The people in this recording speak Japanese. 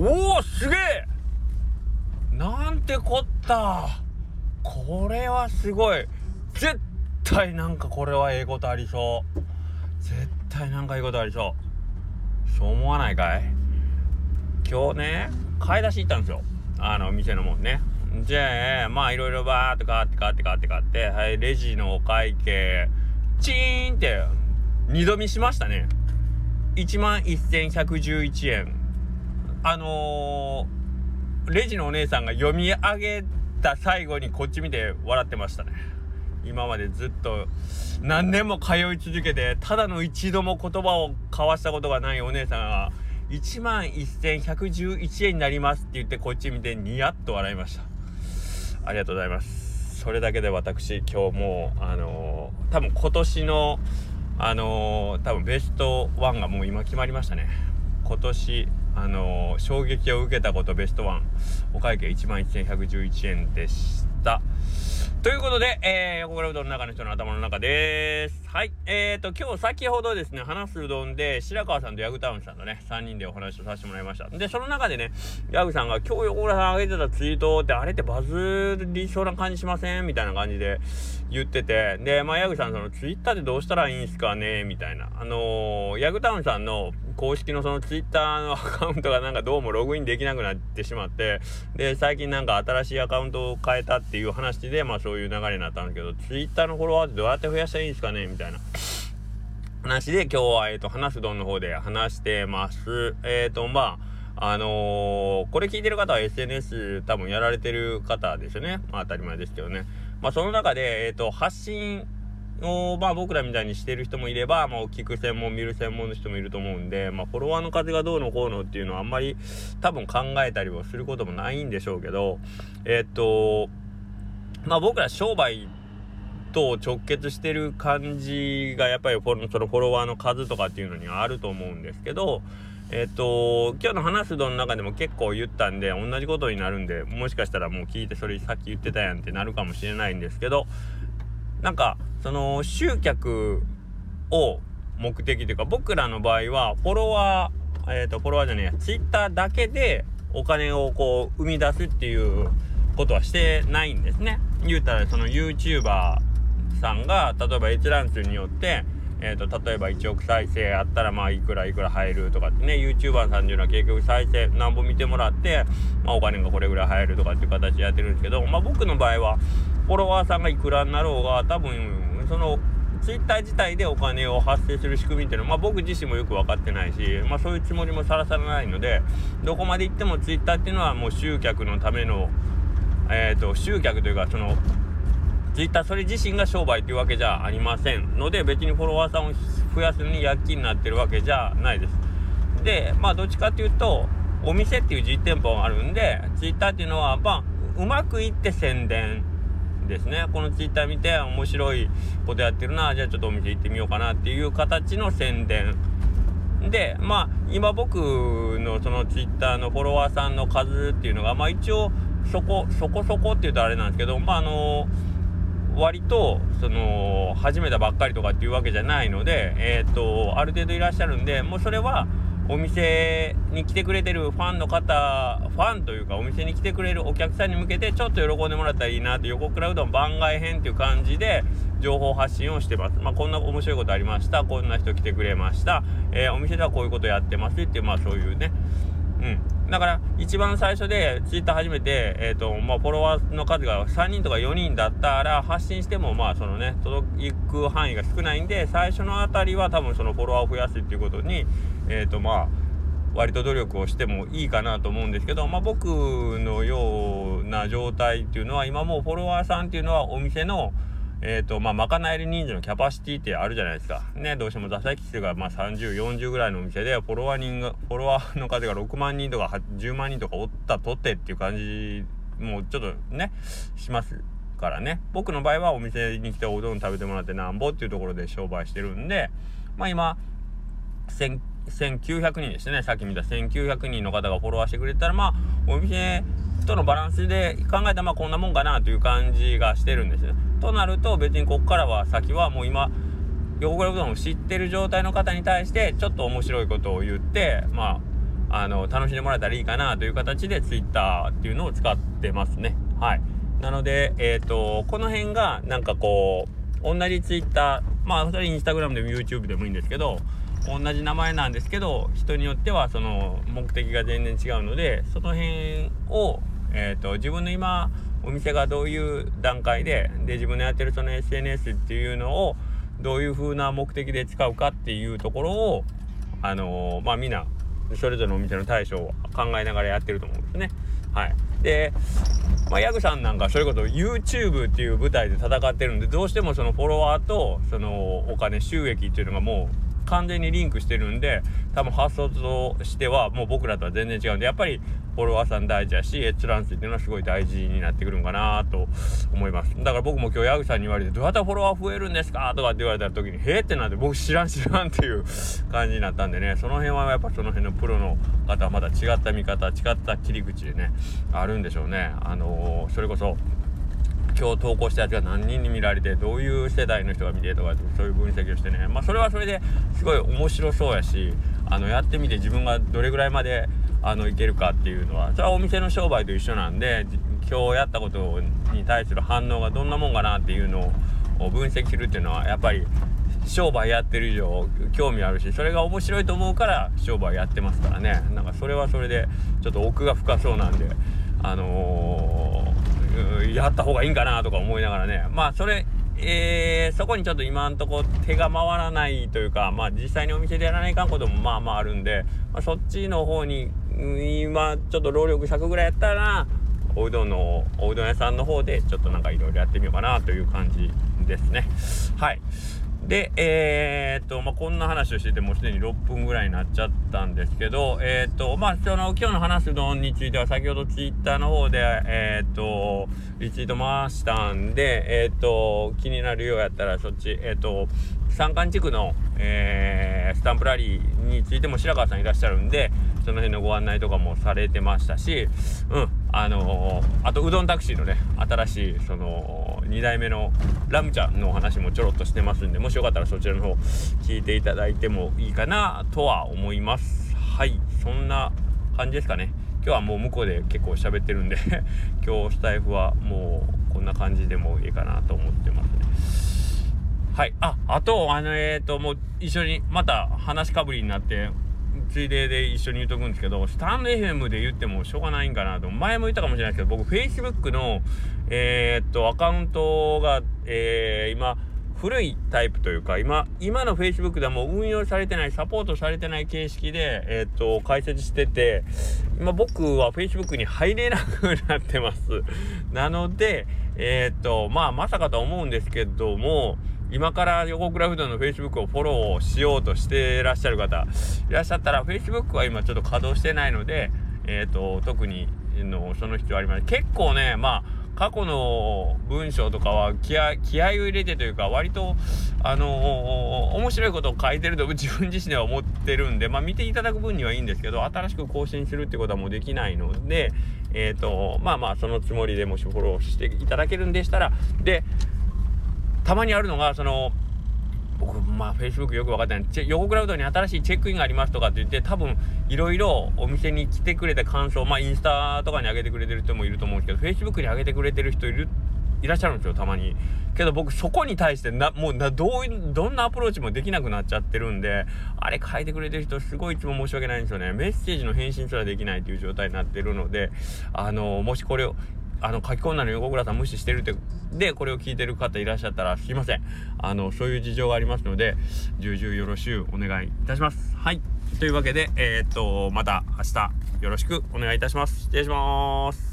おおすげえ。なんてこった。これはすごい。絶対なんかこれはええことありそう。絶対なんかいいことありそう。そう思わないかい。今日ね買い出し行ったんですよ。あの店のもんね。じゃあまあいろいろバーっと買って買って買って買って。はいレジのお会計。チーンって二度見しましたね。1万1111円。あのー、レジのお姉さんが読み上げた最後にこっち見て笑ってましたね。今までずっと何年も通い続けてただの一度も言葉を交わしたことがないお姉さんが1万1111円になりますって言ってこっち見てニヤッと笑いました。ありがとうございます。それだけで私今日もうあのー、多分今年のあのー、多分ベストワンがもう今決まりましたね。今年あの、衝撃を受けたことベストワンお会計1万1111円でしたということで、えー、横倉うどんの中の人の頭の中です。はい。えーと、今日先ほどですね、話すうどんで、白川さんとヤグタウンさんのね、3人でお話をさせてもらいました。で、その中でね、ヤグさんが、今日横倉さん上げてたツイートって、あれってバズりそうな感じしません？みたいな感じで言ってて、で、まあ、ヤグさん、そのツイッターでどうしたらいいんすかね？みたいな。あのー、ヤグタウンさんの公式のそのツイッターのアカウントがなんかどうもログインできなくなってしまって、で、最近なんか新しいアカウントを変えたっていう話で、まあそういう流れになったんですけど、ツイッターのフォロワーってどうやって増やしたらいいんですかね？みたいな。話で今日は、えっ、ー、と、話すどんの方で話してます。えっ、ー、と、まあ、あのー、これ聞いてる方は SNS 多分やられてる方ですよね。まあ当たり前ですけどね。まあその中で、えっ、と、発信を、まあ僕らみたいにしてる人もいれば、もう聞く専門、見る専門の人もいると思うんで、まあフォロワーの数がどうのこうのっていうのはあんまり多分考えたりはすることもないんでしょうけど、えっ、と、まあ僕ら商売と直結してる感じがやっぱりそのフォロワーの数とかっていうのにはあると思うんですけど、えっ、と、今日の話すどの中でも結構言ったんで、同じことになるんで、もしかしたらもう聞いてそれさっき言ってたやんってなるかもしれないんですけど、なんかその集客を目的というか僕らの場合はフォロワーえっ、ー、とフォロワーじゃねえやツイッターだけでお金をこう生み出すっていうことはしてないんですね。言うたらその YouTuber さんが例えば閲覧数によってえーと、例えば1億再生あったらまあいくらいくら入るとかってね YouTuber さんっていうのは結局再生何本見てもらって、まあ、お金がこれぐらい入るとかっていう形でやってるんですけど、まあ、僕の場合はフォロワーさんがいくらになろうが多分そのツイッター自体でお金を発生する仕組みっていうのは、まあ、僕自身もよく分かってないし、まあ、そういうつもりもさらさらないのでどこまで行ってもツイッターっていうのはもう集客のための、えーと、集客というかそのツイッターそれ自身が商売というわけじゃありませんので別にフォロワーさんを増やすのに躍起になってるわけじゃないです。でまあどっちかっていうとお店っていう実店舗があるんでツイッターっていうのはまあうまくいって宣伝ですねこのツイッター見て面白いことやってるなじゃあちょっとお店行ってみようかなっていう形の宣伝でまあ今僕のそのツイッターのフォロワーさんの数っていうのがまあ一応そこそこそこって言うとあれなんですけどまああの割とその始めたばっかりとかっていうわけじゃないのでえっ、とある程度いらっしゃるんでもうそれはお店に来てくれてるファンの方ファンというかお店に来てくれるお客さんに向けてちょっと喜んでもらったらいいなと横倉うどん番外編っていう感じで情報発信をしてます。まあ、こんな面白いことありました。こんな人来てくれました。えー、お店ではこういうことやってますっていう、まあそういうね。うん。だから、一番最初でツイッター始めて、えっ、ー、と、まあ、フォロワーの数が3人とか4人だったら、発信しても、まあ、そのね、届く範囲が少ないんで、最初のあたりは多分そのフォロワーを増やすっていうことに、えっ、ー、と、まあ、割と努力をしてもいいかなと思うんですけど、まあ、僕のような状態っていうのは今もうフォロワーさんっていうのはお店のえっ、ー、とまあ賄える人数のキャパシティってあるじゃないですか。ねどうしても座席数がまあ3040ぐらいのお店でフォロワー人がフォロワーの数が6万人とか10万人とかおったとてっていう感じもうちょっとねしますからね。僕の場合はお店に来ておうどん食べてもらってなんぼっていうところで商売してるんでまあ今1900人でしたね。さっき見た1900人の方がフォロワーしてくれたらまあお店とのバランスで考えたらまあこんなもんかなという感じがしてるんですよ。となると別にこっからは先はもう今横倉うどんを知ってる状態の方に対してちょっと面白いことを言ってまああの楽しんでもらえたらいいかなという形で Twitter っていうのを使ってますね。はい。なのでえっ、ー、とこの辺がなんかこう同じ Twitter まあそれインスタグラムでも YouTube でもいいんですけど同じ名前なんですけど人によってはその目的が全然違うのでその辺を、えーと、自分の今お店がどういう段階でで自分のやってるその SNS っていうのをどういう風な目的で使うかっていうところをあのー、まあみんなそれぞれのお店の対処を考えながらやってると思うんですね。はい、で、まあ、ヤグさんなんかそれこそ YouTube っていう舞台で戦ってるんでどうしてもそのフォロワーとそのお金収益っていうのがもう完全にリンクしてるんで多分発想としてはもう僕らとは全然違うんでやっぱりフォロワーさん大事やし閲覧数っていうのはすごい大事になってくるんかなと思います。だから僕も今日ヤグさんに言われてどうやったらフォロワー増えるんですか？とかって言われた時にへえってなって僕知らん知らんっていう感じになったんでね。その辺はやっぱその辺のプロの方はまた違った見方違った切り口でねあるんでしょうね。あのー、それこそ今日投稿したやつが何人に見られてどういう世代の人が見てとかそういう分析をしてね。まあそれはそれですごい面白そうやしあのやってみて自分がどれぐらいまであのいけるかっていうのはそれはお店の商売と一緒なんで今日やったことに対する反応がどんなもんかなっていうのを分析するっていうのはやっぱり商売やってる以上興味あるしそれが面白いと思うから商売やってますからね。なんかそれはそれでちょっと奥が深そうなんであのやった方がいいんかなとか思いながらねまあそれえー、そこにちょっと今んとこ手が回らないというか、まあ実際にお店でやらないかんこともまあまああるんで、まあ、そっちの方に、今ちょっと労力尺ぐらいやったら、おうどんの、おうどん屋さんの方でちょっとなんかいろいろやってみようかなという感じですね。はい。で、えー、っと、まあ、こんな話をしててもうすでに6分ぐらいになっちゃったんですけど、えー、っと、まあ、その、今日の話すのについては先ほどツイッターの方で、えー、っと、リツイート回したんで、えっと、気になるようやったらそっち、えっと、山間地区の、えスタンプラリーについても白川さんいらっしゃるんで、その辺のご案内とかもされてましたし、うん、あのあとうどんタクシーのね、新しい、その、2代目のラムちゃんのお話もちょろっとしてますんでもしよかったらそちらの方聞いていただいてもいいかなとは思います。はいそんな感じですかね。今日はもう向こうで結構喋ってるんで 今日スタイフはもうこんな感じでもいいかなと思ってますね。はいああとあのえっ、ー、ともう一緒にまた話かぶりになってついでで一緒に言うとくんですけど、スタンド FM で言ってもしょうがないんかなと。前も言ったかもしれないですけど、僕 Facebook の、えー、っと、アカウントが、えー、今、古いタイプというか、今、今の Facebook ではもう運用されてない、サポートされてない形式で、えー、っと、解説してて、今僕は Facebook に入れなくなってます。なので、え、っと、まあ、まさかとは思うんですけども、今から横倉不動の Facebook をフォローしようとしてらっしゃる方いらっしゃったら Facebook は今ちょっと稼働してないので、えっ、ー、と特にのその必要ありません。結構ねまあ過去の文章とかは気合気合を入れてというか割とあのー、面白いことを書いてると自分自身では思ってるんでまあ見ていただく分にはいいんですけど新しく更新するってことはもうできないのでえっ、ー、とまあまあそのつもりでもしフォローしていただけるんでしたらでたまにあるのがその僕まあ Facebook よく分かってない。横クラウドに新しいチェックインがありますとかって言って多分いろいろお店に来てくれた感想まあインスタとかに上げてくれてる人もいると思うんですけど Facebook に上げてくれてる人いるいらっしゃるんですよたまに。けど僕そこに対してなもうなどうどんなアプローチもできなくなっちゃってるんであれ書いてくれてる人すごいいつも申し訳ないんですよね。メッセージの返信すらできないという状態になってるのであのもしこれをあの書き込んだの横倉さん無視してるってでこれを聞いてる方いらっしゃったらすいません。あのそういう事情がありますので重々よろしゅうお願いいたします。はい。というわけでえー、っとまた明日よろしくお願いいたします。失礼します。